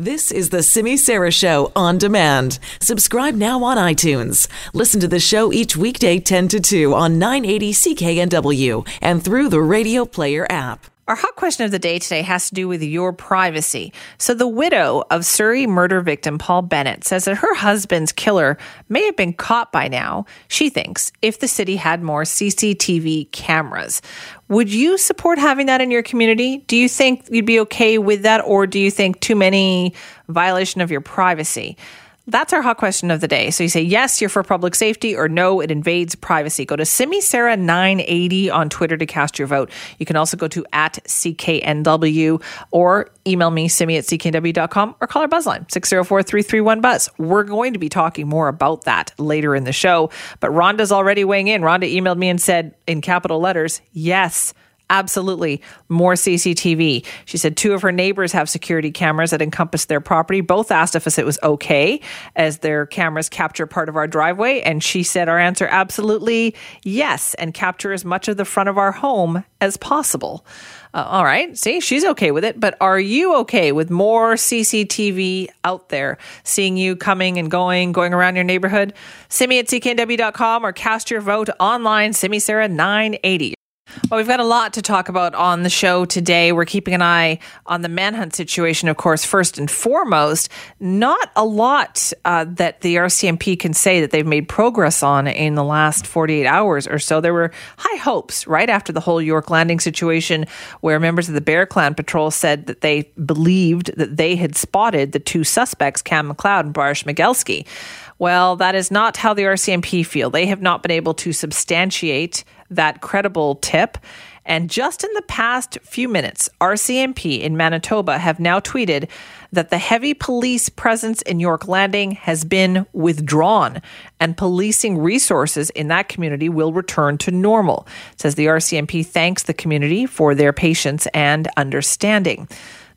This is the Simi Sara Show on demand. Subscribe now on iTunes. Listen to the show each weekday 10 to 2 on 980 CKNW and through the Radio Player app. Our hot question of the day today has to do with your privacy. So, the widow of Surrey murder victim Paul Bennett says that her husband's killer may have been caught by now, she thinks, if the city had more CCTV cameras. Would you support having that in your community? Do you think you'd be okay with that, or do you think too many violation of your privacy? That's our hot question of the day. So you say yes, you're for public safety, or no, it invades privacy. Go to Simi Sara 980 on Twitter to cast your vote. You can also go to at CKNW or email me, simi at cknw.com or call our buzzline, 604 331 Buzz. We're going to be talking more about that later in the show. But Rhonda's already weighing in. Rhonda emailed me and said in capital letters, yes absolutely more CCTV. She said two of her neighbors have security cameras that encompass their property. Both asked if it was okay as their cameras capture part of our driveway. And she said our answer absolutely yes, and capture as much of the front of our home as possible. Uh, all right. See, she's okay with it. But are you okay with more CCTV out there seeing you coming and going, going around your neighborhood? Simi at cknw.com or cast your vote online, Simi Sara 980. Well, we've got a lot to talk about on the show today. We're keeping an eye on the manhunt situation, of course, first and foremost. Not a lot uh, that the RCMP can say that they've made progress on in the last 48 hours or so. There were high hopes right after the whole York Landing situation, where members of the Bear Clan Patrol said that they believed that they had spotted the two suspects, Kam McLeod and Bryer Schmegelsky. Well, that is not how the RCMP feel. They have not been able to substantiate that credible tip. And just in the past few minutes, RCMP in Manitoba have now tweeted that the heavy police presence in York Landing has been withdrawn and policing resources in that community will return to normal. It says the RCMP thanks the community for their patience and understanding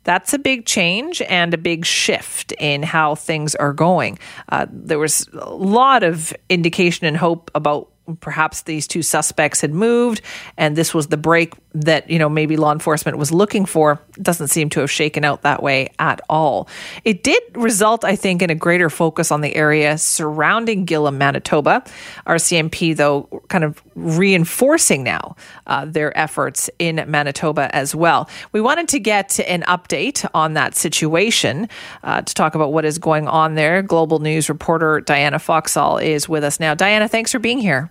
that's a big change and a big shift in how things are going. Uh, there was a lot of indication and hope about perhaps these two suspects had moved and this was the break that you know maybe law enforcement was looking for doesn't seem to have shaken out that way at all. It did result i think in a greater focus on the area surrounding gillam manitoba. Rcmp though kind of reinforcing now uh, their efforts in manitoba as well. We wanted to get an update on that situation uh, to talk about what is going on there. Global news reporter diana foxall is with us now. Diana thanks for being here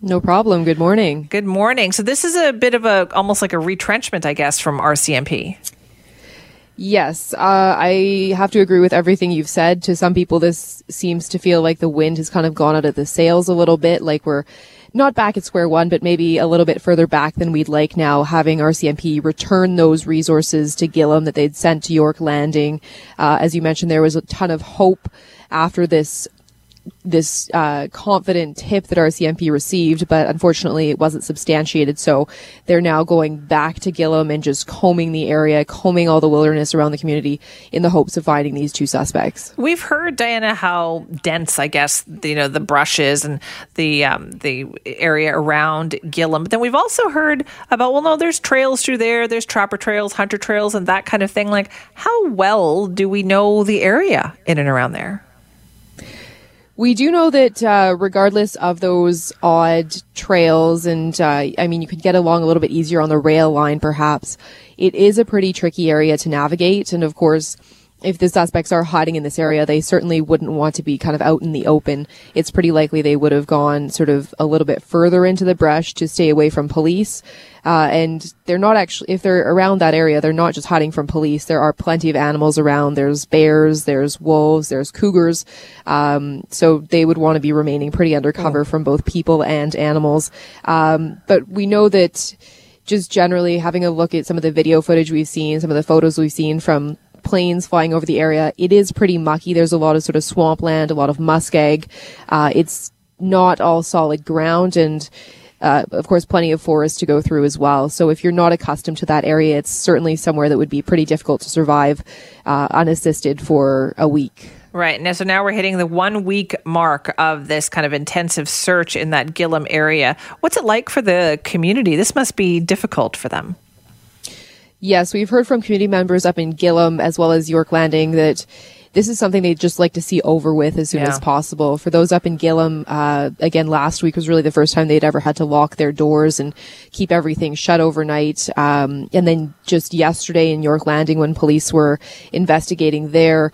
no problem. Good morning. Good morning. So this is a bit of a almost like a retrenchment, I guess, from RCMP. Yes, uh, I have to agree with everything you've said. To some people, this seems to feel like the wind has kind of gone out of the sails a little bit, like we're not back at square one, but maybe a little bit further back than we'd like now, having RCMP return those resources to Gillam that they'd sent to York Landing. Uh, as you mentioned, there was a ton of hope after this this uh, confident tip that RCMP received, but unfortunately it wasn't substantiated. So they're now going back to Gillam and just combing the area, combing all the wilderness around the community in the hopes of finding these two suspects. We've heard Diana how dense, I guess, you know, the brush is and the um, the area around Gillam. But then we've also heard about well, no, there's trails through there, there's trapper trails, hunter trails, and that kind of thing. Like, how well do we know the area in and around there? We do know that uh, regardless of those odd trails, and uh, I mean, you could get along a little bit easier on the rail line, perhaps. It is a pretty tricky area to navigate, and of course, if the suspects are hiding in this area, they certainly wouldn't want to be kind of out in the open. It's pretty likely they would have gone sort of a little bit further into the brush to stay away from police. Uh, and they're not actually, if they're around that area, they're not just hiding from police. There are plenty of animals around. There's bears, there's wolves, there's cougars. Um, so they would want to be remaining pretty undercover oh. from both people and animals. Um, but we know that just generally having a look at some of the video footage we've seen, some of the photos we've seen from planes flying over the area. It is pretty mucky. There's a lot of sort of swampland, a lot of muskeg. Uh, it's not all solid ground and uh, of course, plenty of forest to go through as well. So if you're not accustomed to that area, it's certainly somewhere that would be pretty difficult to survive uh, unassisted for a week. Right. Now, so now we're hitting the one week mark of this kind of intensive search in that Gillam area. What's it like for the community? This must be difficult for them. Yes, we've heard from community members up in Gillam as well as York Landing that this is something they'd just like to see over with as soon Yeah. as possible. For those up in Gillam, uh, again, last week was really the first time they'd ever had to lock their doors and keep everything shut overnight. Um, and then just yesterday in York Landing, when police were investigating there,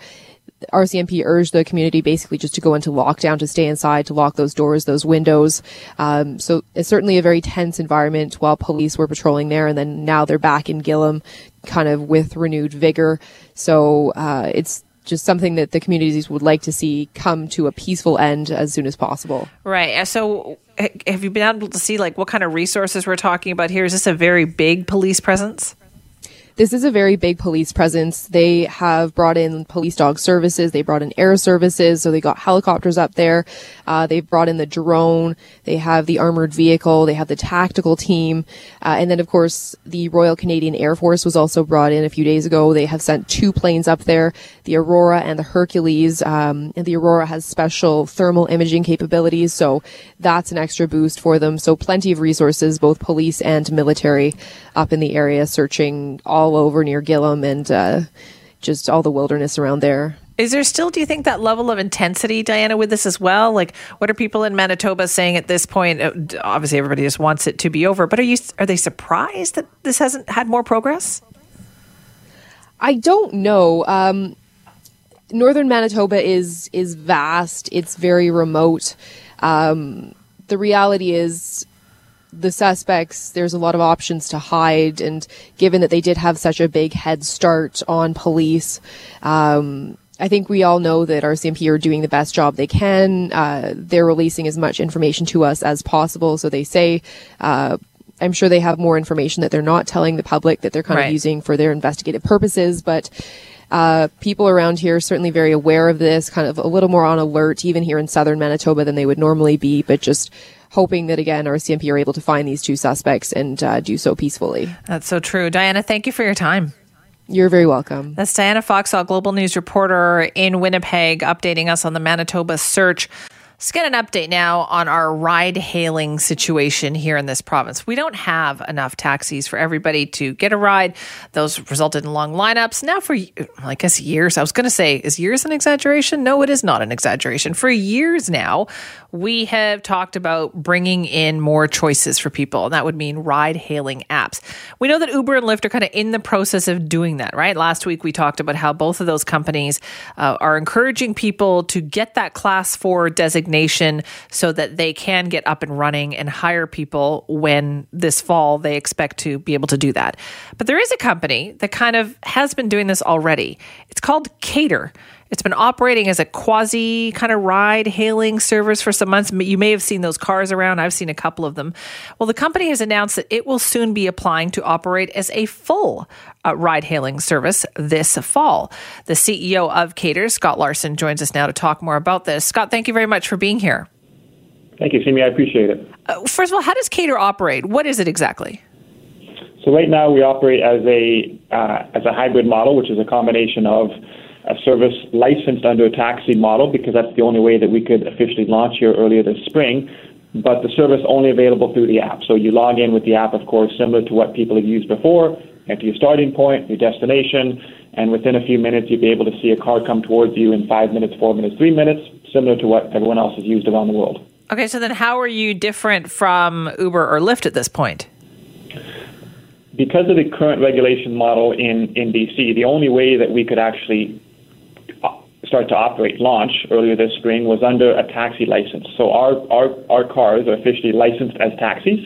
RCMP urged the community basically just to go into lockdown, to stay inside, to lock those doors, those windows. Um, so it's certainly a very tense environment while police were patrolling there, and then now they're back in Gillam, kind of with renewed vigor. So uh, it's just something that the communities would like to see come to a peaceful end as soon as possible. Right. So, have you been able to see like what kind of resources we're talking about here? Is this a very big police presence? This is a very big police presence. They have brought in police dog services. They brought in air services. So they got helicopters up there. Uh, they've brought in the drone. They have the armored vehicle. They have the tactical team. Uh, and then, of course, the Royal Canadian Air Force was also brought in a few days ago. They have sent two planes up there, the Aurora and the Hercules. Um, and the Aurora has special thermal imaging capabilities. So that's an extra boost for them. So plenty of resources, both police and military up in the area searching all over near Gillam and uh, just all the wilderness around there. Is there still, do you think, that level of intensity, Diana, with this as well? Like, what are people in Manitoba saying at this point? Uh, Obviously, everybody just wants it to be over, but are you are they surprised that this hasn't had more progress? I don't know. Um, Northern Manitoba is is vast. It's very remote. Um, the reality is, the suspects. There's a lot of options to hide, and given that they did have such a big head start on police, um, I think we all know that RCMP are doing the best job they can. Uh, they're releasing as much information to us as possible. So they say. Uh, I'm sure they have more information that they're not telling the public that they're kind Right. of using for their investigative purposes, but uh, people around here are certainly very aware of this, kind of a little more on alert, even here in southern Manitoba than they would normally be, but just hoping that again our RCMP are able to find these two suspects and uh, do so peacefully. That's so true. Diana, thank you for your time. You're very welcome. That's Diana Foxall, Global News reporter in Winnipeg, updating us on the Manitoba search. Let's get an update now on our ride hailing situation here in this province. We don't have enough taxis for everybody to get a ride. Those resulted in long lineups. Now, for I guess years, I was going to say, is years an exaggeration? No, it is not an exaggeration. For years now, we have talked about bringing in more choices for people, and that would mean ride hailing apps. We know that Uber and Lyft are kind of in the process of doing that, right? Last week we talked about how both of those companies uh, are encouraging people to get that class four designation so that they can get up and running and hire people when this fall they expect to be able to do that. But there is a company that kind of has been doing this already. It's called Kater. It's been operating as a quasi kind of ride hailing service for some months. You may have seen those cars around. I've seen a couple of them. Well, the company has announced that it will soon be applying to operate as a full uh, ride hailing service this fall. The CEO of Kater, Scott Larson, joins us now to talk more about this. Scott, thank you very much for being here. Thank you, Simi. I appreciate it. Uh, first of all, how does Kater operate? What is it exactly? So right now we operate as a uh, as a hybrid model, which is a combination of a service licensed under a taxi model, because that's the only way that we could officially launch here earlier this spring. But the service only available through the app. So you log in with the app, of course, similar to what people have used before. Enter your starting point, your destination, and within a few minutes you'll be able to see a car come towards you in five minutes, four minutes, three minutes, similar to what everyone else has used around the world. Okay, so then how are you different from Uber or Lyft at this point? because of the current regulation model in, in BC, the only way that we could actually start to operate launch earlier this spring was under a taxi license. So our, our, our cars are officially licensed as taxis,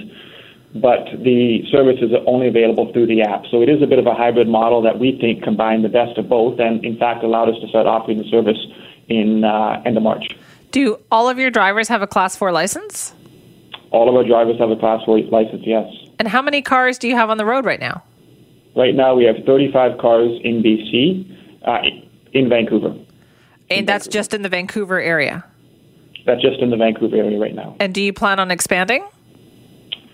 but the service is only available through the app. So it is a bit of a hybrid model that we think combined the best of both and in fact allowed us to start offering the service in uh, end of March. Do all of your drivers have a class four license? All of our drivers have a class 4 license, yes. And how many cars do you have on the road right now? Right now we have 35 cars in BC, uh, in Vancouver. And that's just in the Vancouver area. That's just in the Vancouver area right now. And do you plan on expanding?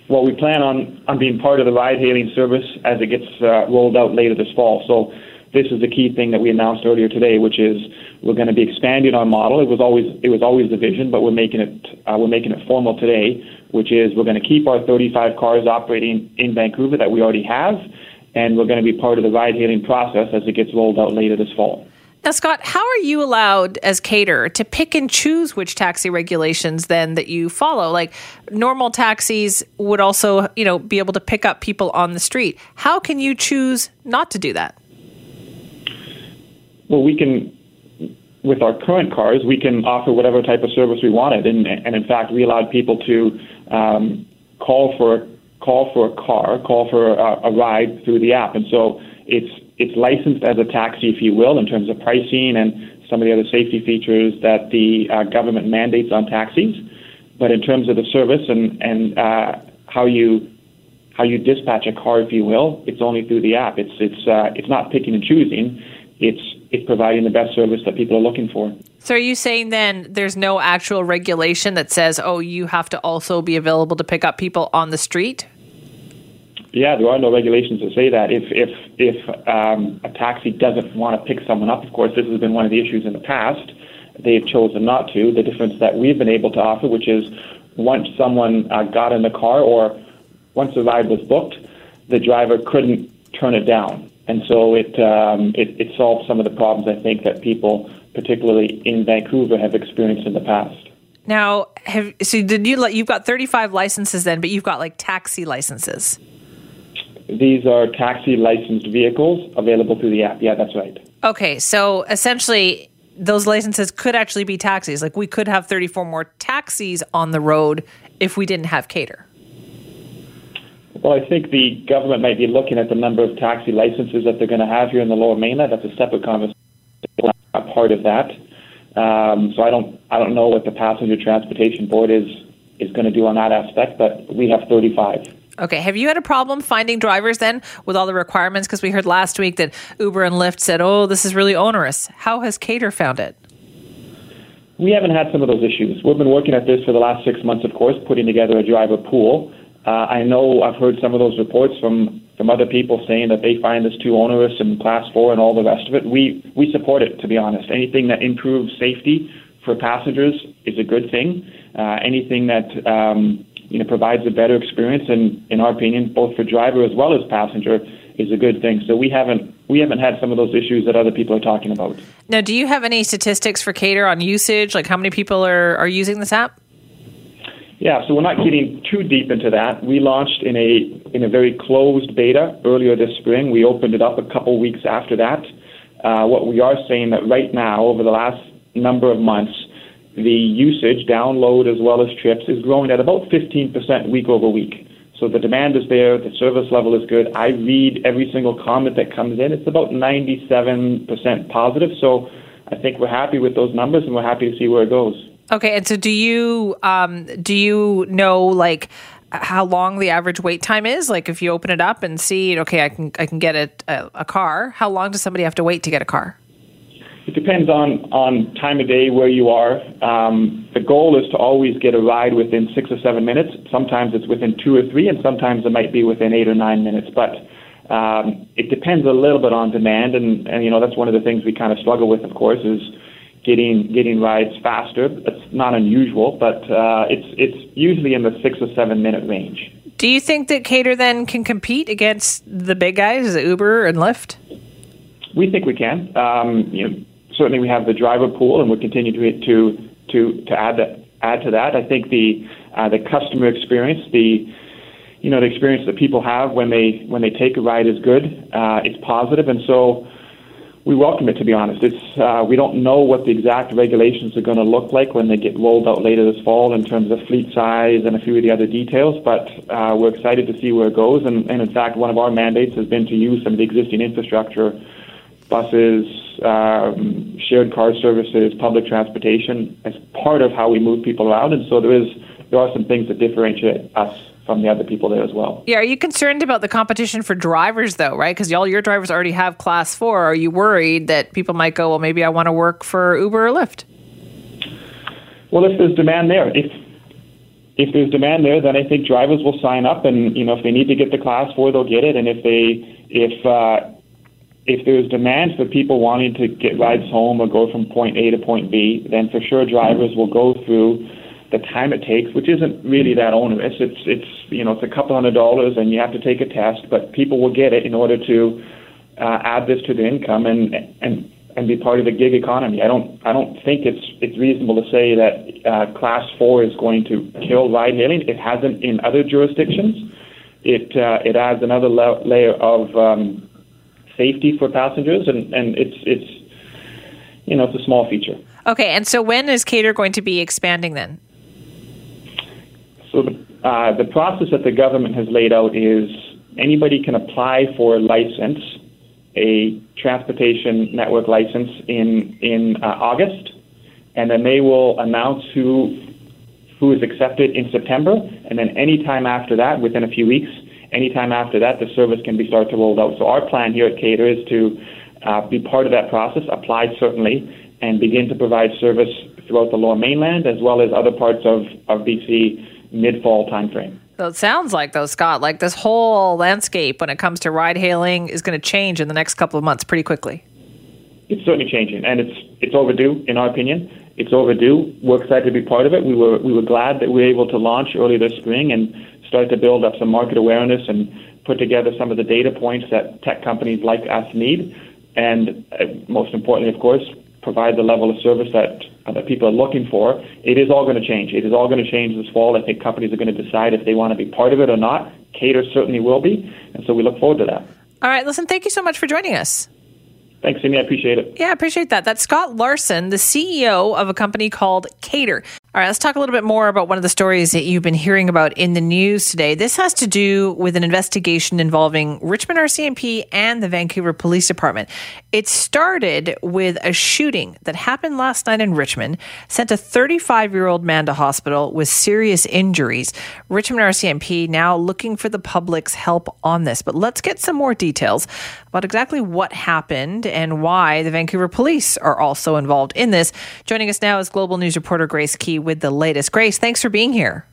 Well, we plan on, on being part of the ride hailing service as it gets uh, rolled out later this fall. So this is the key thing that we announced earlier today, which is we're going to be expanding our model. It was always it was always the vision, but we're making it uh, we're making it formal today, which is we're going to keep our 35 cars operating in Vancouver that we already have, and we're going to be part of the ride hailing process as it gets rolled out later this fall. Now, Scott, how are you allowed as caterer to pick and choose which taxi regulations then that you follow? Like normal taxis would also, you know, be able to pick up people on the street. How can you choose not to do that? Well, we can, with our current cars, we can offer whatever type of service we wanted, and, and in fact, we allowed people to um, call for call for a car, call for a, a ride through the app, and so it's it's licensed as a taxi, if you will, in terms of pricing and some of the other safety features that the uh, government mandates on taxis. But in terms of the service and and uh, how you how you dispatch a car, if you will, it's only through the app. It's it's uh, it's not picking and choosing. It's it's providing the best service that people are looking for. So, are you saying then there's no actual regulation that says, oh, you have to also be available to pick up people on the street? Yeah, there are no regulations that say that. If if if um, a taxi doesn't want to pick someone up, of course, this has been one of the issues in the past. They've chosen not to. The difference that we've been able to offer, which is once someone uh, got in the car or once the ride was booked, the driver couldn't turn it down, and so it um, it, it solved some of the problems I think that people, particularly in Vancouver, have experienced in the past. Now, have so did you you've got 35 licenses then, but you've got like taxi licenses. These are taxi licensed vehicles available through the app. Yeah, that's right. Okay, so essentially, those licenses could actually be taxis. Like we could have 34 more taxis on the road if we didn't have Kater. Well, I think the government might be looking at the number of taxi licenses that they're going to have here in the Lower Mainland. That's a separate conversation. a Part of that. Um, so I don't I don't know what the passenger transportation board is is going to do on that aspect, but we have 35. Okay. Have you had a problem finding drivers then with all the requirements? Because we heard last week that Uber and Lyft said, oh, this is really onerous. How has Kater found it? We haven't had some of those issues. We've been working at this for the last six months, of course, putting together a driver pool. Uh, I know I've heard some of those reports from, from other people saying that they find this too onerous and class four and all the rest of it. We, we support it, to be honest. Anything that improves safety for passengers is a good thing. Uh, anything that um, you know, provides a better experience, and in our opinion, both for driver as well as passenger, is a good thing. So we haven't we haven't had some of those issues that other people are talking about. Now, do you have any statistics for Kater on usage? Like how many people are, are using this app? Yeah, so we're not getting too deep into that. We launched in a in a very closed beta earlier this spring. We opened it up a couple weeks after that. Uh, what we are saying that right now, over the last number of months, the usage, download as well as trips, is growing at about 15% week over week. So the demand is there, the service level is good. I read every single comment that comes in. It's about 97% positive. So I think we're happy with those numbers and we're happy to see where it goes. Okay, and so do you um, do you know like how long the average wait time is? Like if you open it up and see, okay, I can I can get a, a, a car. How long does somebody have to wait to get a car? It depends on, on time of day, where you are. Um, the goal is to always get a ride within six or seven minutes. Sometimes it's within two or three, and sometimes it might be within eight or nine minutes. But um, it depends a little bit on demand, and, and you know that's one of the things we kind of struggle with, of course, is getting getting rides faster. It's not unusual, but uh, it's it's usually in the six or seven minute range. Do you think that Kater then can compete against the big guys, Uber and Lyft? We think we can. Um, you know, certainly we have the driver pool, and we'll continue to to to, to add that, add to that. I think the uh, the customer experience, the you know the experience that people have when they when they take a ride is good. Uh, it's positive, and so we welcome it. To be honest, it's uh, we don't know what the exact regulations are going to look like when they get rolled out later this fall in terms of fleet size and a few of the other details. But uh, we're excited to see where it goes, and, and in fact, one of our mandates has been to use some of the existing infrastructure buses, um, shared car services, public transportation as part of how we move people around. And so there is there are some things that differentiate us from the other people there as well. Yeah, are you concerned about the competition for drivers though, right? Because all your drivers already have class four. Are you worried that people might go, well, maybe I want to work for Uber or Lyft? Well, if there's demand there, if if there's demand there, then I think drivers will sign up, and you know if they need to get the class four, they'll get it, and if they if uh, if there's demand for people wanting to get rides home or go from point A to point B, then for sure drivers will go through the time it takes, which isn't really that onerous. It's it's you know it's a couple hundred dollars, and you have to take a test, but people will get it in order to uh, add this to their income and and and be part of the gig economy. I don't I don't think it's it's reasonable to say that uh, class four is going to kill ride hailing. It hasn't in other jurisdictions. It uh, it adds another la- layer of um, safety for passengers, and, and it's it's you know it's a small feature. Okay, and so when is Kater going to be expanding then? So the, uh, the process that the government has laid out is anybody can apply for a license, a transportation network license in in uh, August, and then they will announce who who is accepted in September, and then any time after that, within a few weeks, any time after that, the service can be started to roll out. So our plan here at Kater is to uh, be part of that process, apply certainly, and begin to provide service throughout the Lower Mainland as well as other parts of, of BC mid-fall timeframe. So it sounds like, though, Scott, like this whole landscape when it comes to ride hailing is going to change in the next couple of months pretty quickly. It's certainly changing, and it's it's overdue, in our opinion. It's overdue. We're excited to be part of it. We were we were glad that we were able to launch early this spring and start to build up some market awareness and put together some of the data points that tech companies like us need, and uh, most importantly, of course, provide the level of service that uh, that people are looking for. It is all going to change. It is all going to change this fall. I think companies are going to decide if they want to be part of it or not. Kater certainly will be, and so we look forward to that. All right, listen, thank you so much for joining us. Thanks, Amy. I appreciate it. Yeah, I appreciate that. That's Scott Larson, the CEO of a company called Kater. All right, let's talk a little bit more about one of the stories that you've been hearing about in the news today. This has to do with an investigation involving Richmond RCMP and the Vancouver Police Department. It started with a shooting that happened last night in Richmond, sent a 35 year old man to hospital with serious injuries. Richmond RCMP now looking for the public's help on this. But let's get some more details about exactly what happened and why the Vancouver Police are also involved in this. Joining us now is Global News reporter Grace Ke with the latest. Grace, thanks for being here.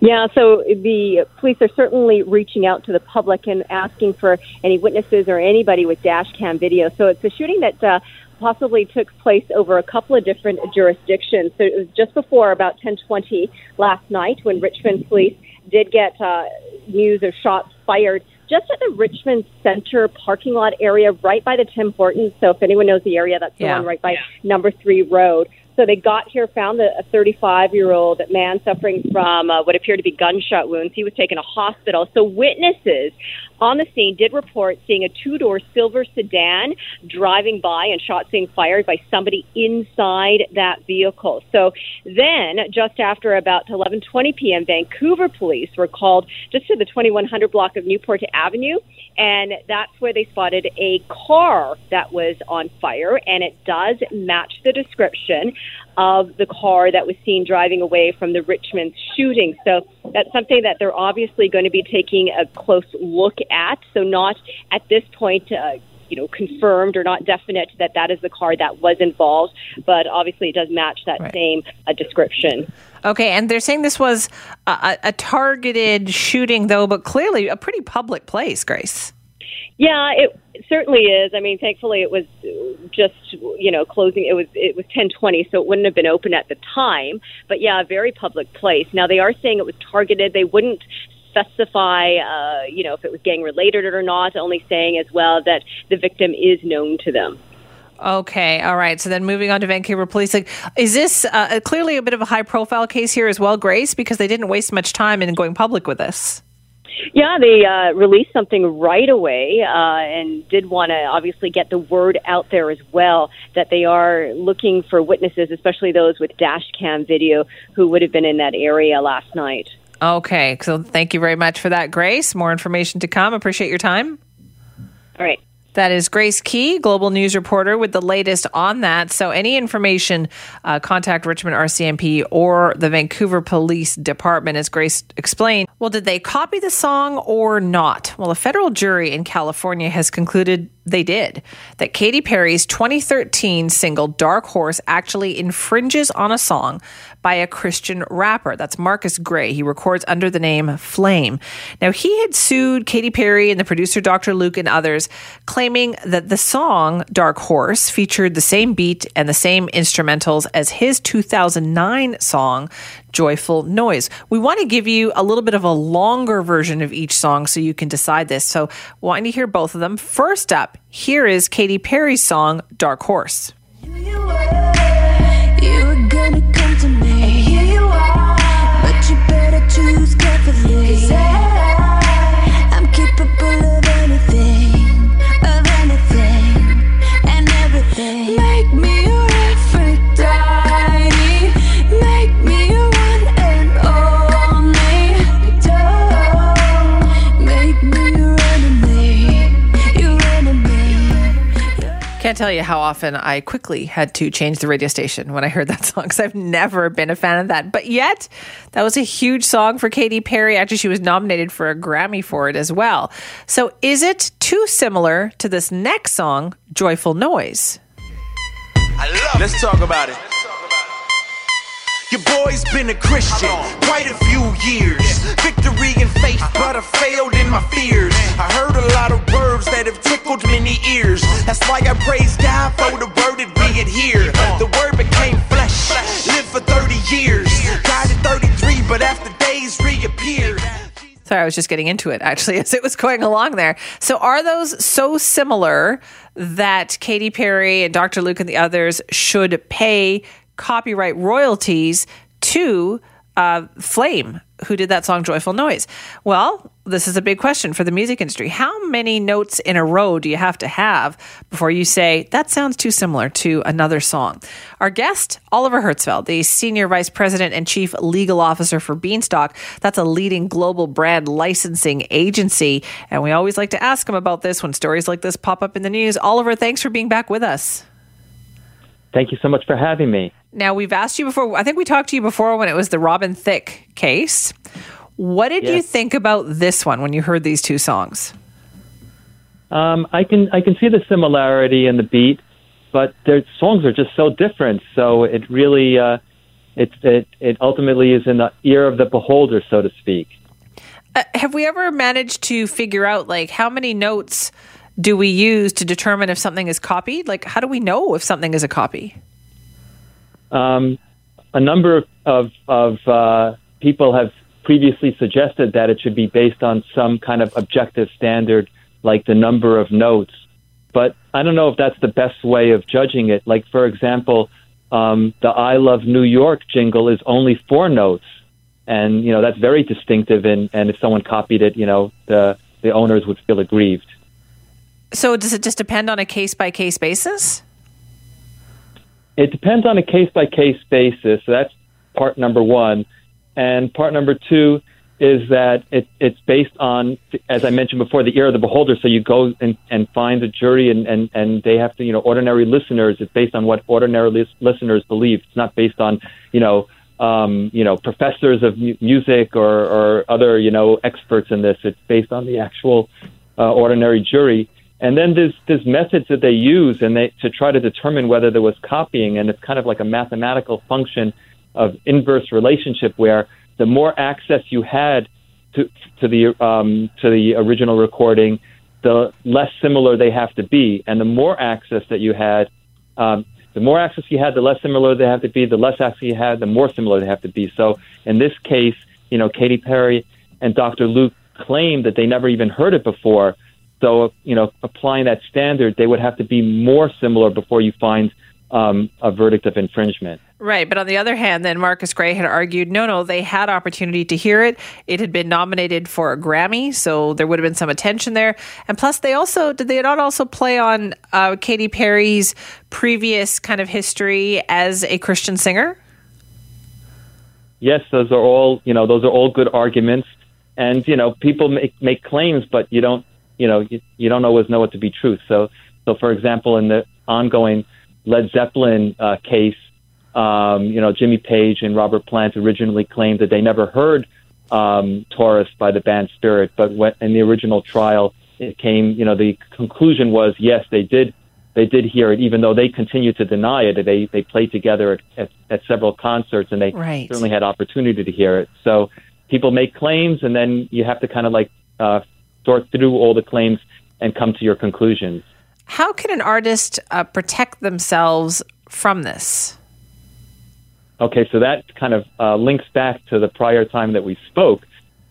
Yeah, so the police are certainly reaching out to the public and asking for any witnesses or anybody with dash cam video. So it's a shooting that uh, possibly took place over a couple of different jurisdictions. So it was just before about 10:20 last night when Richmond police did get uh, news of shots fired just at the Richmond Center parking lot area, right by the Tim Hortons. So if anyone knows the area, that's the Yeah. one right by Number Three Road. So they got here, found a 35 year old man suffering from uh, what appeared to be gunshot wounds. He was taken to hospital. So witnesses on the scene did report seeing a two door silver sedan driving by and shots being fired by somebody inside that vehicle. So then, just after about 11:20 p.m., Vancouver police were called just to the 2100 block of Newport Avenue, and that's where they spotted a car that was on fire, and it does match the description of the car that was seen driving away from the Richmond shooting. So that's something that they're obviously going to be taking a close look at. So not at this point. Uh, you know, confirmed or not definite that that is the car that was involved, but obviously it does match that Right. same uh, description. Okay, and they're saying this was a, a, a targeted shooting, though, but clearly a pretty public place, Grace. Yeah, it certainly is. I mean, thankfully it was just you know closing. It was it was ten twenty, so it wouldn't have been open at the time. But yeah, a very public place. Now they are saying it was targeted. They wouldn't specify, uh, you know, if it was gang related or not. Only saying as well that the victim is known to them. Okay, all right. So then moving on to Vancouver Police, like, is this uh, clearly a bit of a high profile case here as well, Grace? Because they didn't waste much time in going public with this. Yeah, they uh, released something right away uh, and did want to obviously get the word out there as well that they are looking for witnesses, especially those with dash cam video who would have been in that area last night. Okay, so thank you very much for that, Grace. More information to come. Appreciate your time. All right. That is Grace Ke, global news reporter, with the latest on that. So, any information, uh, contact Richmond RCMP or the Vancouver Police Department, as Grace explained. Well, did they copy the song or not? Well, a federal jury in California has concluded they did. That Katy Perry's 2013 single Dark Horse actually infringes on a song by a Christian rapper. That's Marcus Gray. He records under the name Flame. Now, he had sued Katy Perry and the producer Dr. Luke and others, claiming claiming that the song Dark Horse featured the same beat and the same instrumentals as his 2009 song Joyful Noise. We want to give you a little bit of a longer version of each song so you can decide this. So, wanting to hear both of them. First up, here is Katy Perry's song Dark Horse. Can't tell you how often I quickly had to change the radio station when I heard that song because I've never been a fan of that. But yet, that was a huge song for Katy Perry. Actually, she was nominated for a Grammy for it as well. So, is it too similar to this next song, Joyful Noise? Let's talk about it. Your boy's been a Christian quite a few years. Victory and faith, but I failed in my fears. I heard a lot of words that have tickled many ears. That's why I praise God for the word it being here. The word became flesh, lived for 30 years. Died at 33, but after days reappeared. Sorry, I was just getting into it actually as it was going along there. So, are those so similar that Katy Perry and Dr. Luke and the others should pay copyright royalties to uh, Flame, who did that song Joyful Noise? Well, this is a big question for the music industry. How many notes in a row do you have to have before you say, that sounds too similar to another song? Our guest, Oliver Herzfeld, the Senior Vice President and Chief Legal Officer for Beanstalk. That's a leading global brand licensing agency. And we always like to ask him about this when stories like this pop up in the news. Oliver, thanks for being back with us. Thank you so much for having me. Now, we've asked you before, I think we talked to you before when it was the Robin Thicke case. What did yes. you think about this one when you heard these two songs? Um, I can I can see the similarity in the beat, but their songs are just so different. So it really uh, it, it it ultimately is in the ear of the beholder, so to speak. Uh, have we ever managed to figure out like how many notes do we use to determine if something is copied? Like, how do we know if something is a copy? Um, a number of, of uh, people have previously suggested that it should be based on some kind of objective standard, like the number of notes. But I don't know if that's the best way of judging it. Like, for example, um, the I Love New York jingle is only four notes. And, you know, that's very distinctive. And, and if someone copied it, you know, the, the owners would feel aggrieved. So does it just depend on a case by case basis? It depends on a case by case basis. That's part number one. And part number two is that it, it's based on, as I mentioned before, the ear of the beholder. So you go and, and find a jury and, and, and they have to, you know, ordinary listeners. It's based on what ordinary lis- listeners believe. It's not based on, you know, um, you know, professors of mu- music or, or other, you know, experts in this. It's based on the actual uh, ordinary jury. And then there's there's methods that they use and they to try to determine whether there was copying, and it's kind of like a mathematical function of inverse relationship where the more access you had to to the um, to the original recording, the less similar they have to be, and the more access that you had, um, the more access you had, the less similar they have to be. The less access you had, the more similar they have to be. So in this case, you know, Katy Perry and Dr. Luke claimed that they never even heard it before. So, you know, applying that standard, they would have to be more similar before you find um, a verdict of infringement. Right. But on the other hand, then Marcus Gray had argued no, no, they had opportunity to hear it. It had been nominated for a Grammy, so there would have been some attention there. And plus, they also, did they not also play on uh, Katy Perry's previous kind of history as a Christian singer? Yes, those are all, you know, those are all good arguments. And, you know, people make, make claims, but you don't you know you, you don't always know what to be true. So so for example, in the ongoing Led Zeppelin uh, case, um, you know Jimmy Page and Robert Plant originally claimed that they never heard um, Taurus by the band Spirit, but when, in the original trial, it came. You know the conclusion was yes, they did. They did hear it, even though they continued to deny it. They they played together at, at, at several concerts, and they right. certainly had opportunity to hear it. So people make claims, and then you have to kind of like uh, sort through all the claims and come to your conclusions. How can an artist uh, protect themselves from this? Okay, so that kind of uh, links back to the prior time that we spoke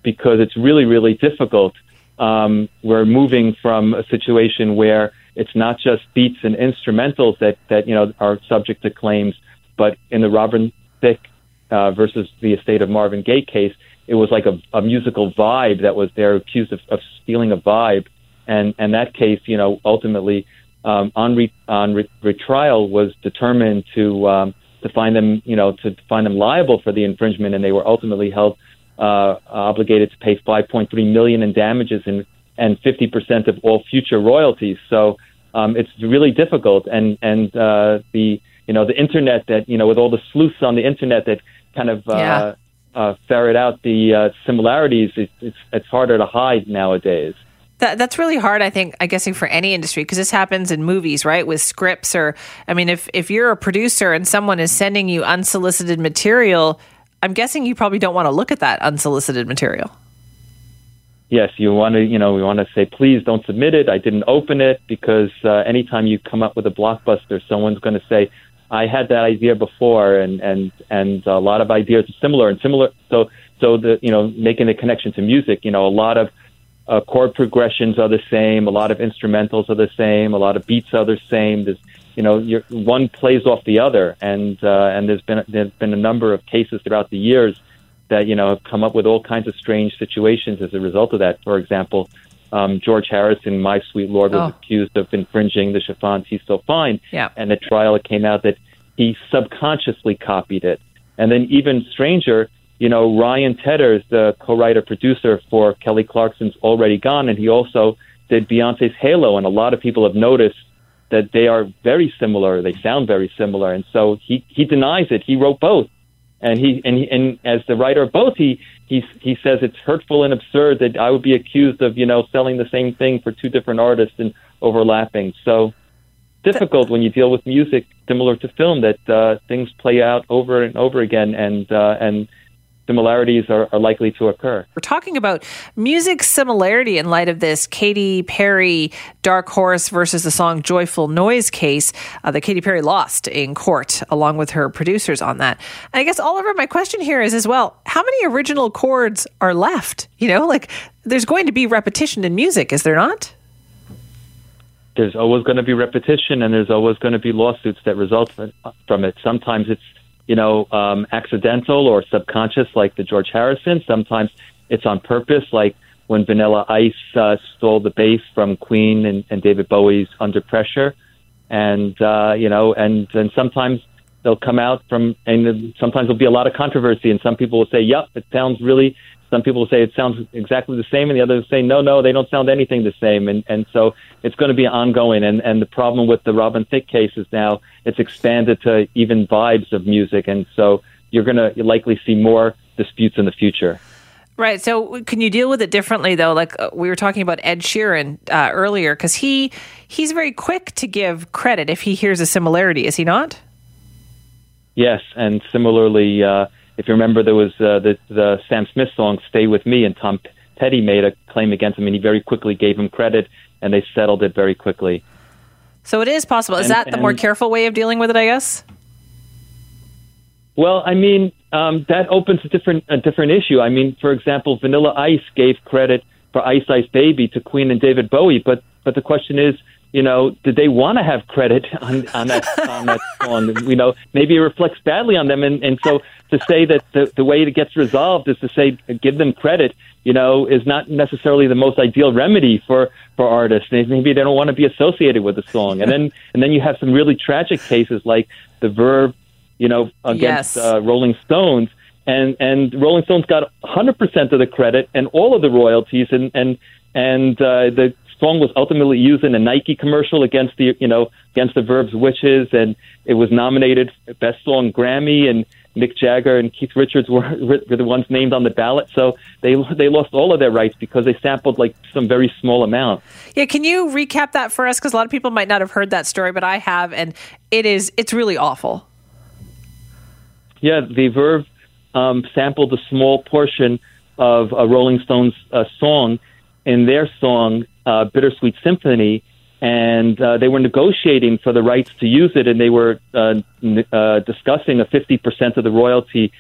because it's really, really difficult. Um, we're moving from a situation where it's not just beats and instrumentals that, that you know are subject to claims, but in the Robin Thicke uh, versus the estate of Marvin Gaye case, it was like a, a musical vibe that was there, accused of, of stealing a vibe, and and that case, you know, ultimately um, on re, on re, retrial was determined to um, to find them, you know, to find them liable for the infringement, and they were ultimately held uh, obligated to pay 5.3 million in damages and and 50 percent of all future royalties. So um, it's really difficult, and and uh, the you know the internet that you know with all the sleuths on the internet that kind of uh, Yeah. Uh, ferret out the uh, similarities, it's, it's it's harder to hide nowadays. That, that's really hard, I think, I guessing for any industry, because this happens in movies, right? With scripts or, I mean, if, if you're a producer and someone is sending you unsolicited material, I'm guessing you probably don't want to look at that unsolicited material. yes, you want to, you know, we want to say, please don't submit it. I didn't open it because uh, anytime you come up with a blockbuster, someone's going to say, I had that idea before, and and and a lot of ideas are similar and similar. So so the you know making the connection to music, you know, a lot of uh, chord progressions are the same, a lot of instrumentals are the same, a lot of beats are the same. There's you know, you're, one plays off the other, and uh, and there's been there's been a number of cases throughout the years that you know have come up with all kinds of strange situations as a result of that. For example, um, George Harrison, My Sweet Lord, was Oh. accused of infringing the chiffons He's So Fine, Yeah. and at trial it came out that he subconsciously copied it. And then even stranger, you know, Ryan Tedder is the co-writer producer for Kelly Clarkson's Already Gone, and he also did Beyonce's Halo, and a lot of people have noticed that they are very similar. They sound very similar, and so he he denies it. He wrote both, and he and he, and as the writer of both, he he he says it's hurtful and absurd that I would be accused of you know selling the same thing for two different artists and overlapping. So difficult when you deal with music similar to film that uh, things play out over and over again, and uh, and similarities are, are likely to occur. We're talking about music similarity in light of this Katy Perry Dark Horse versus the song Joyful Noise case uh, that Katy Perry lost in court, along with her producers on that. And I guess, Oliver, my question here is as well how many original chords are left? You know, like there's going to be repetition in music, is there not? there's always going to be repetition and there's always going to be lawsuits that result from- from it. Sometimes it's, you know, um, accidental or subconscious, like the George Harrison. Sometimes it's on purpose, like when Vanilla Ice uh, stole the bass from Queen and, and David Bowie's Under Pressure. And, uh, you know, and then sometimes they'll come out from, and sometimes there'll be a lot of controversy, and some people will say, yep, it sounds really some people say it sounds exactly the same, and the others say no, no, they don't sound anything the same, and and so it's going to be ongoing. And and the problem with the Robin Thicke case is now it's expanded to even vibes of music, and so you're going to likely see more disputes in the future. Right. So, can you deal with it differently, though? Like uh, we were talking about Ed Sheeran uh, earlier, because he he's very quick to give credit if he hears a similarity, is he not? Yes, and similarly, uh, if you remember, there was uh, the the Sam Smith song "Stay with Me," and Tom Petty made a claim against him, and he very quickly gave him credit, and they settled it very quickly. So it is possible. Is And- that the more careful way of dealing with it? I guess. Well, I mean, um, that opens a different a different issue. I mean, for example, Vanilla Ice gave credit for Ice Ice Baby to Queen and David Bowie, but but the question is, you know, did they want to have credit on, on that on that song? You know, maybe it reflects badly on them, and and so to say that the the way it gets resolved is to say give them credit, you know, is not necessarily the most ideal remedy for for artists. Maybe they don't want to be associated with the song, and then and then you have some really tragic cases like the Verve you know, against Yes. uh, Rolling Stones. And and Rolling Stones got 100% of the credit and all of the royalties, and and and uh, the song was ultimately used in a Nike commercial against the you know against the Verve's wishes, and it was nominated for Best Song Grammy, and Mick Jagger and Keith Richards were, were the ones named on the ballot. So they they lost all of their rights because they sampled like some very small amount. Yeah. Can you recap that for us? Because a lot of people might not have heard that story, but I have, and it is it's really awful. Yeah, the Verve um, sampled a small portion of a Rolling Stones uh, song in their song uh, "Bittersweet Symphony," and uh, they were negotiating for the rights to use it, and they were uh, n- uh, discussing a 50% of the royalty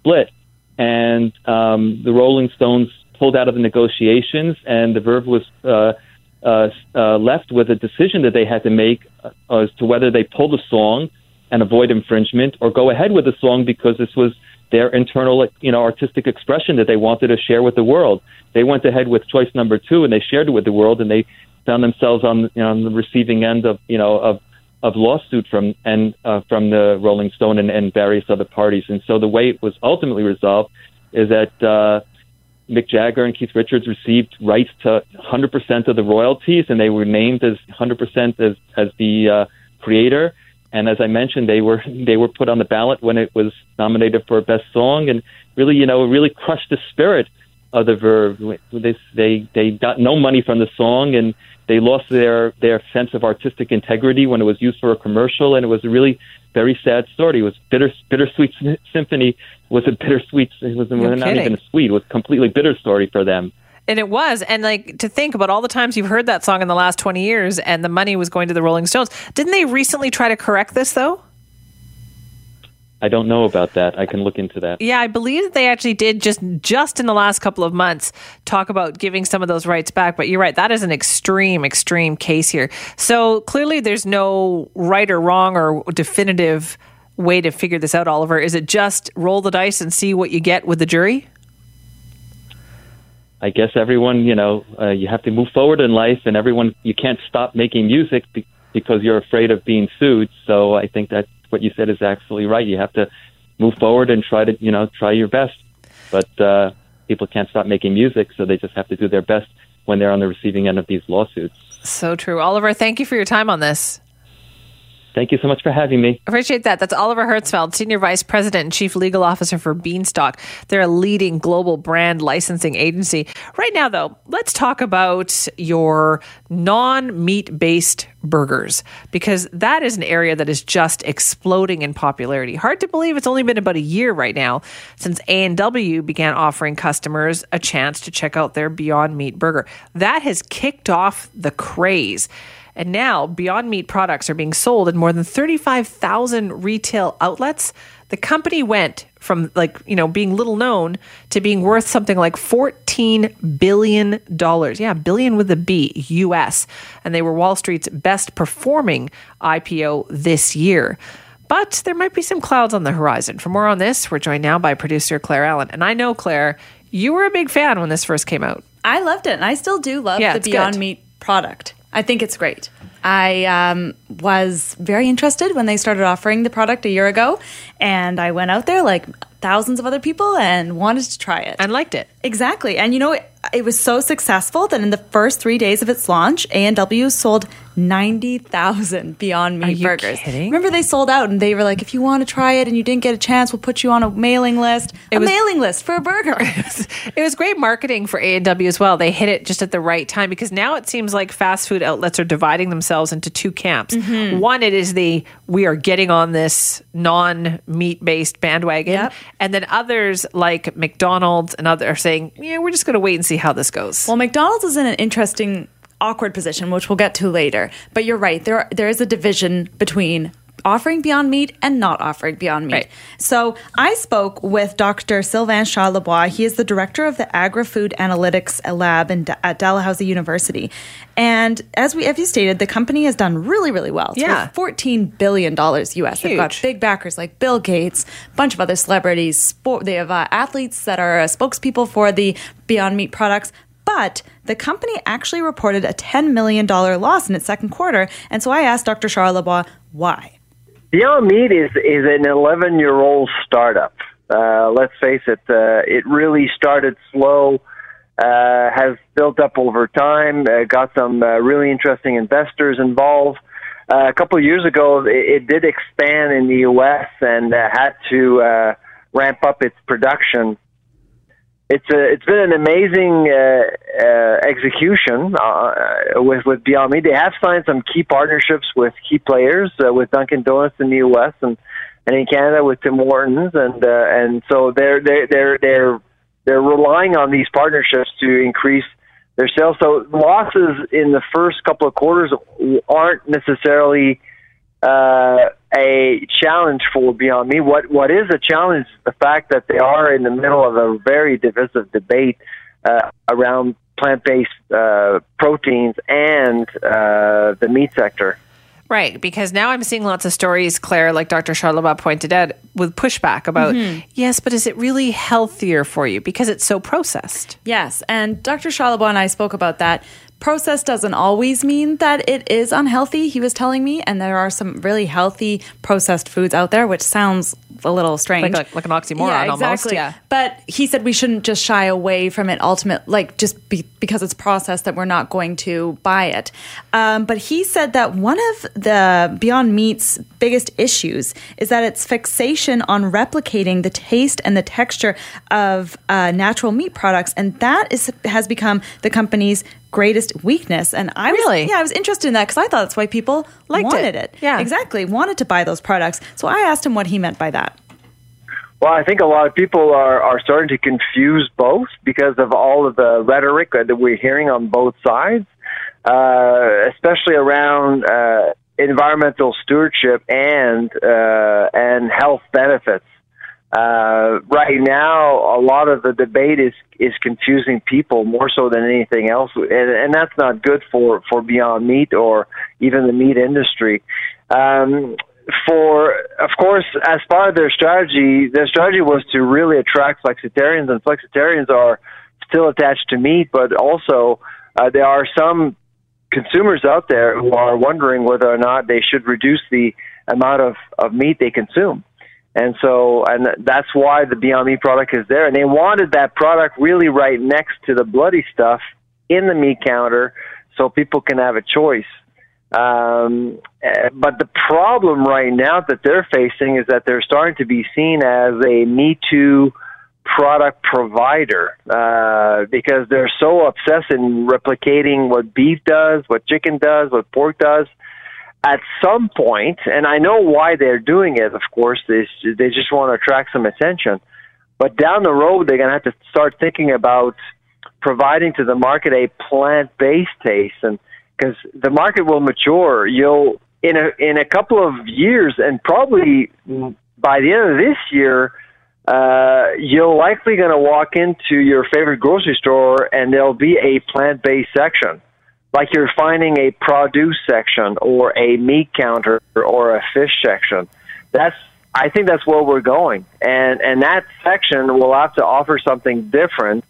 split. And um, the Rolling Stones pulled out of the negotiations, and the Verve was uh, uh, uh, left with a decision that they had to make uh, as to whether they pull the song and avoid infringement or go ahead with the song because this was their internal, you know, artistic expression that they wanted to share with the world. They went ahead with choice number two, and they shared it with the world, and they found themselves on, you know, on the receiving end of, you know, of of lawsuit from and uh, from the Rolling Stone and, and various other parties. And so the way it was ultimately resolved is that uh, Mick Jagger and Keith Richards received rights to 100% of the royalties, and they were named as 100% as as the uh, creator. And as I mentioned, they were they were put on the ballot when it was nominated for best song, and really, you know, really crushed the spirit of the Verve. They they they got no money from the song, and they lost their their sense of artistic integrity when it was used for a commercial, and it was a really very sad story. It was bitter bittersweet symphony was a bittersweet. It was You're not kidding. even a sweet. It was a completely bitter story for them. And it was. And like to think about all the times you've heard that song in the last 20 years and the money was going to the Rolling Stones. Didn't they recently try to correct this though? I don't know about that. I can look into that. Yeah, I believe that they actually did just just in the last couple of months talk about giving some of those rights back. But you're right, that is an extreme, extreme case here. So clearly, there's no right or wrong or definitive way to figure this out. Oliver, is it just roll the dice and see what you get with the jury? I guess everyone, you know, uh, you have to move forward in life, and everyone, you can't stop making music be- because you're afraid of being sued. So I think that what you said is absolutely right. You have to move forward and try to, you know, try your best. But uh, people can't stop making music, so they just have to do their best when they're on the receiving end of these lawsuits. So true. Oliver, thank you for your time on this. Thank you so much for having me. Appreciate that. That's Oliver Herzfeld, Senior Vice President and Chief Legal Officer for Beanstalk. They're a leading global brand licensing agency. Right now, though, let's talk about your non meat based burgers because that is an area that is just exploding in popularity. Hard to believe it's only been about a year right now since A&W began offering customers a chance to check out their Beyond Meat burger. That has kicked off the craze. And now Beyond Meat products are being sold in more than 35,000 retail outlets. The company went from like, you know, being little known to being worth something like 14 billion dollars. Yeah, billion with a B, US. And they were Wall Street's best performing IPO this year. But there might be some clouds on the horizon. For more on this, we're joined now by producer Claire Allen. And I know Claire, you were a big fan when this first came out. I loved it, and I still do love Yeah, the Beyond good. Meat product. I think it's great. I um, was very interested when they started offering the product a year ago, and I went out there like thousands of other people and wanted to try it. And liked it. Exactly. And you know, it, it was so successful that in the first three days of its launch, A&W sold 90,000 Beyond Meat burgers. kidding? Remember they sold out and they were like, if you want to try it and you didn't get a chance, we'll put you on a mailing list. a was- mailing list for a burger. It was great marketing for A&W as well. They hit it just at the right time because now it seems like fast food outlets are dividing themselves into two camps. Mm-hmm. One, it is the we are getting on this non-meat based bandwagon, Yep. And then others like McDonald's and others are saying, yeah, we're just going to wait and see how this goes. Well, McDonald's is in an interesting, awkward position, which we'll get to later. But you're right. There, there is a division between offering Beyond Meat and not offering Beyond Meat. Right. So I spoke with Dr. Sylvain Charlebois. He is the director of the Agri-Food Analytics Lab in, at Dalhousie University. And as we, as you stated, the company has done really, really well. It's Yeah. worth $14 billion US. They've got Huge. big backers like Bill Gates, a bunch of other celebrities. Sport, they have uh, athletes that are uh, spokespeople for the Beyond Meat products. But the company actually reported a $10 million loss in its second quarter. And so I asked Dr. Charlebois why. Beyond Meat is is an 11 year old startup. Uh, let's face it, uh, it really started slow, uh, has built up over time, uh, got some uh, really interesting investors involved. Uh, a couple of years ago, it, it did expand in the U.S. and had to uh, ramp up its production. It's a, it's been an amazing uh, uh, execution uh, with with Beyond Meat. They have signed some key partnerships with key players, uh, with Dunkin' Donuts in the U.S. and and in Canada with Tim Hortons, and uh, and so they're they're they're they're they're relying on these partnerships to increase their sales. So losses in the first couple of quarters aren't necessarily uh, a challenge for Beyond Me. What what is a challenge is the fact that they are in the middle of a very divisive debate uh, around plant-based uh, proteins and uh, the meat sector. Right, because now I'm seeing lots of stories, Claire, like Dr. Charlebois pointed out, with pushback about, yes, but is it really healthier for you because it's so processed? Yes, and Dr. Charlebois and I spoke about that. Processed doesn't always mean that it is unhealthy, he was telling me, and there are some really healthy processed foods out there, which sounds a little strange. Like, like an oxymoron yeah, almost. Yeah. But he said we shouldn't just shy away from it. Ultimate, like just be, because it's processed, that we're not going to buy it. Um, but he said that one of the Beyond Meat's biggest issues is that its fixation on replicating the taste and the texture of uh, natural meat products, and that is has become the company's greatest weakness. And I was, Really? yeah, I was interested in that because I thought that's why people Liked it. wanted it. Yeah. exactly, wanted to buy those products. So I asked him what he meant by that. Well, I think a lot of people are, are starting to confuse both because of all of the rhetoric that we're hearing on both sides, uh, especially around uh, environmental stewardship and uh, and health benefits. Uh, right now, a lot of the debate is is confusing people more so than anything else, and, and that's not good for for Beyond Meat or even the meat industry. Um, for of course, as part of their strategy, their strategy was to really attract flexitarians, and flexitarians are still attached to meat, but also uh, there are some consumers out there who are wondering whether or not they should reduce the amount of, of meat they consume. And so, and that's why the Beyond Meat product is there. And they wanted that product really right next to the bloody stuff in the meat counter so people can have a choice. Um, eh, but the problem right now that they're facing is that they're starting to be seen as a Me Too product provider uh, because they're so obsessed in replicating what beef does, what chicken does, what pork does. At some point, and I know why they're doing it. Of course, they they just want to attract some attention. But down the road, they're going to have to start thinking about providing to the market a plant-based taste, and because the market will mature, you'll in a in a couple of years, and probably by the end of this year, uh, you're likely going to walk into your favorite grocery store, and there'll be a plant-based section, like you're finding a produce section or a meat counter or a fish section. That's I think that's where we're going, and and that section will have to offer something different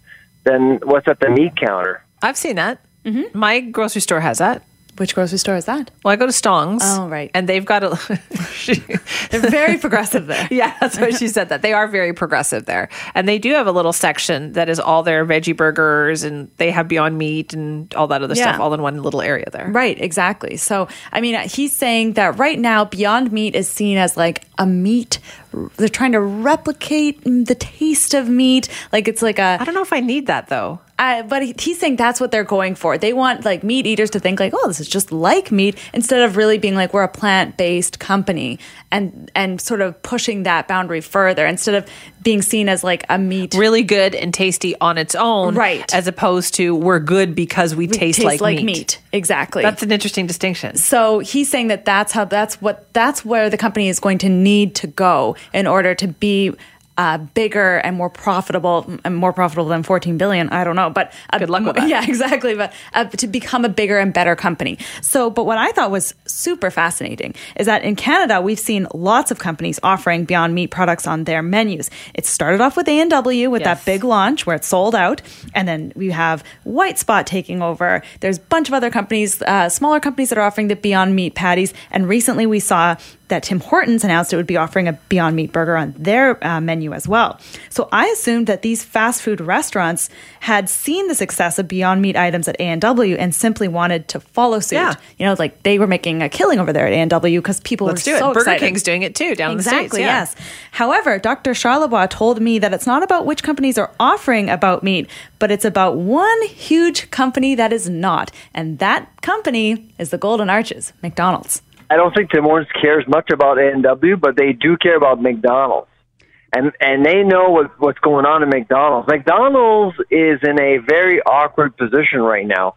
than what's at the meat counter. I've seen that. Mm-hmm. My grocery store has that. Which grocery store is that? Well, I go to Stong's. Oh, right. And they've got a. she, They're very progressive there. yeah, that's why she said that. They are very progressive there. And they do have a little section that is all their veggie burgers and they have Beyond Meat and all that other Yeah. stuff all in one little area there. Right, exactly. So, I mean, he's saying that right now, Beyond Meat is seen as like a meat. They're trying to replicate the taste of meat. Like it's like a. I don't know if I need that though. I, but he- he's saying that's what they're going for. They want like meat eaters to think like, oh, this is just like meat, instead of really being like we're a plant based company and and sort of pushing that boundary further instead of being seen as like a meat. Really good and tasty on its own. Right. As opposed to we're good because we, taste, tastes like, meat. Exactly. That's an interesting distinction. so he's saying that that's how that's what that's where the company is going to need to go in order to be uh, bigger and more profitable and more profitable than 14 billion i don't know but uh, Good luck with that. yeah exactly but uh, to become a bigger and better company so but what i thought was super fascinating is that in canada we've seen lots of companies offering beyond meat products on their menus it started off with a&w with Yes. that big launch where it sold out and then we have white spot taking over there's a bunch of other companies uh, smaller companies that are offering the beyond meat patties and recently we saw that Tim Hortons announced it would be offering a Beyond Meat burger on their uh, menu as well. So I assumed that these fast food restaurants had seen the success of Beyond Meat items at A&W and simply wanted to follow suit. Yeah. You know, like they were making a killing over there at A&W because people Let's were do so it. Burger excited. King's doing it too down Exactly, the States. Yeah. yes. However, Dr. Charlebois told me that it's not about which companies are offering about meat, but it's about one huge company that is not. And that company is the Golden Arches, McDonald's. I don't think Tim Hortons cares much about A&W, but they do care about McDonald's. and and they know what what's going on in McDonald's. McDonald's is in a very awkward position right now.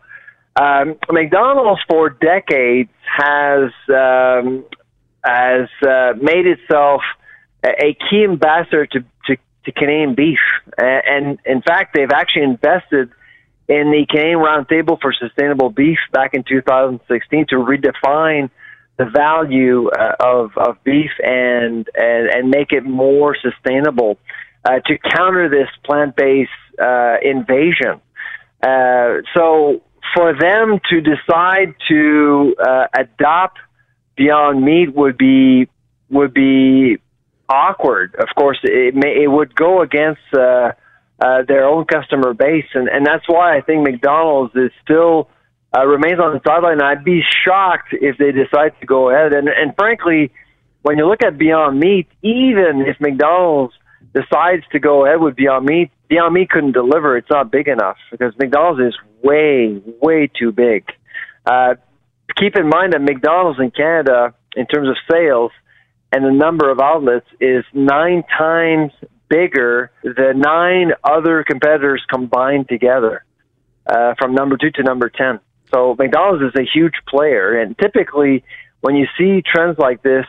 Um, McDonald's for decades has um, has uh, made itself a, a key ambassador to, to, to Canadian beef, and, and in fact, they've actually invested in the Canadian Roundtable for Sustainable Beef back in 2016 to redefine the value uh, of of beef and and and make it more sustainable uh, to counter this plant based uh, invasion. Uh, so for them to decide to uh, adopt Beyond Meat would be would be awkward. Of course, it may it would go against uh, their own customer base, and and that's why I think McDonald's is still uh, remains on the sideline. I'd be shocked if they decide to go ahead. And and frankly, when you look at Beyond Meat, even if McDonald's decides to go ahead with Beyond Meat, Beyond Meat couldn't deliver. It's not big enough because McDonald's is way way too big. Uh, keep in mind that McDonald's in Canada, in terms of sales and the number of outlets, is nine times bigger than nine other competitors combined together, uh, from number two to number ten. So McDonald's is a huge player, and typically when you see trends like this,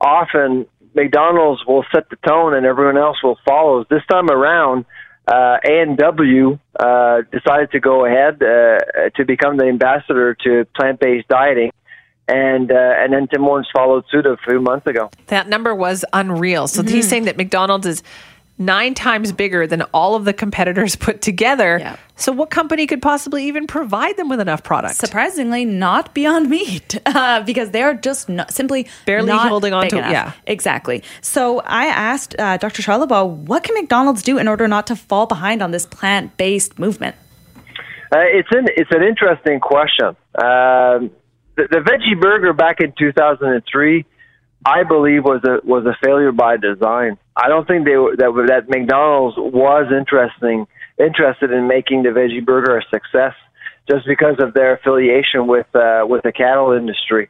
often McDonald's will set the tone and everyone else will follow. This time around, uh, A&W uh, decided to go ahead uh, to become the ambassador to plant-based dieting. And uh, and then Tim Hortons followed suit a few months ago. That number was unreal. So he's saying that McDonald's is nine times bigger than all of the competitors put together. Yeah. So what company could possibly even provide them with enough product? Surprisingly, not Beyond Meat, uh, because they are just not, simply Barely not holding on to- enough. yeah. exactly. So I asked uh, Dr. Charlebois, what can McDonald's do in order not to fall behind on this plant-based movement? Uh, it's an it's an interesting question. Um, the, the veggie burger back in 2003, I believe, was a was a failure by design. I don't think they were, that that McDonald's was interesting interested in making the veggie burger a success just because of their affiliation with uh, with the cattle industry.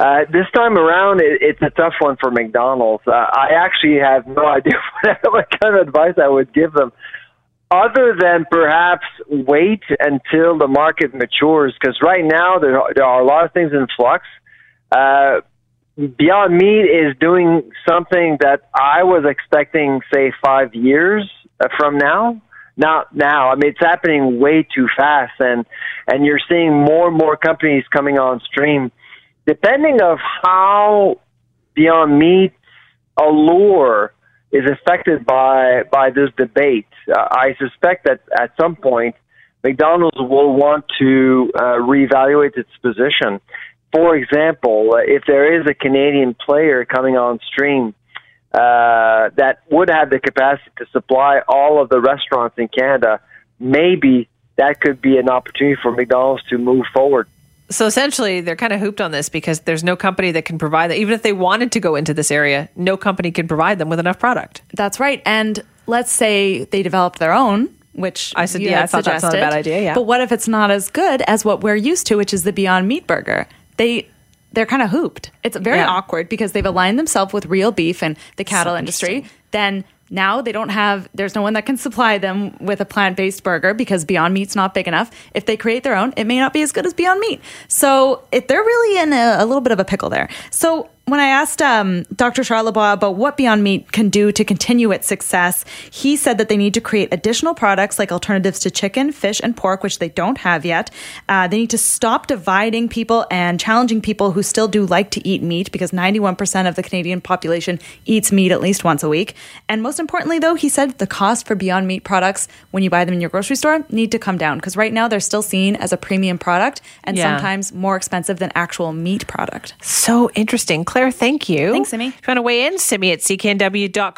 Uh, this time around, it, it's a tough one for McDonald's. Uh, I actually have no idea what, what kind of advice I would give them other than perhaps wait until the market matures, because right now there are, there are a lot of things in flux. Uh, Beyond Meat is doing something that I was expecting, say, five years uh, from now. Not now. I mean, it's happening way too fast, and and you're seeing more and more companies coming on stream. Depending of how Beyond Meat's allure is affected by by this debate. Uh, I suspect that at some point McDonald's will want to uh, reevaluate its position. For example, if there is a Canadian player coming on stream uh, that would have the capacity to supply all of the restaurants in Canada, maybe that could be an opportunity for McDonald's to move forward. So essentially, they're kind of hooped on this because there's no company that can provide that. Even if they wanted to go into this area, no company can provide them with enough product. That's right. And let's say they developed their own, which I said, yeah, I thought that's not a bad idea, yeah. But what if it's not as good as what we're used to, which is the Beyond Meat burger? They they're kind of hooped. It's very Yeah. awkward because they've aligned themselves with real beef and the cattle So industry. Then now they don't have there's no one that can supply them with a plant-based burger because Beyond Meat's not big enough. If they create their own, it may not be as good as Beyond Meat. So if they're really in a, a little bit of a pickle there. So when I asked um, Dr. Charlebois about what Beyond Meat can do to continue its success, he said that they need to create additional products like alternatives to chicken, fish, and pork, which they don't have yet. Uh, they need to stop dividing people and challenging people who still do like to eat meat because 91% of the Canadian population eats meat at least once a week. And most importantly, though, he said the cost for Beyond Meat products when you buy them in your grocery store need to come down because right now they're still seen as a premium product and Yeah. sometimes more expensive than actual meat product. So interesting. Claire, thank you. Thanks, Simi. If you want to weigh in, simi at cknw.com.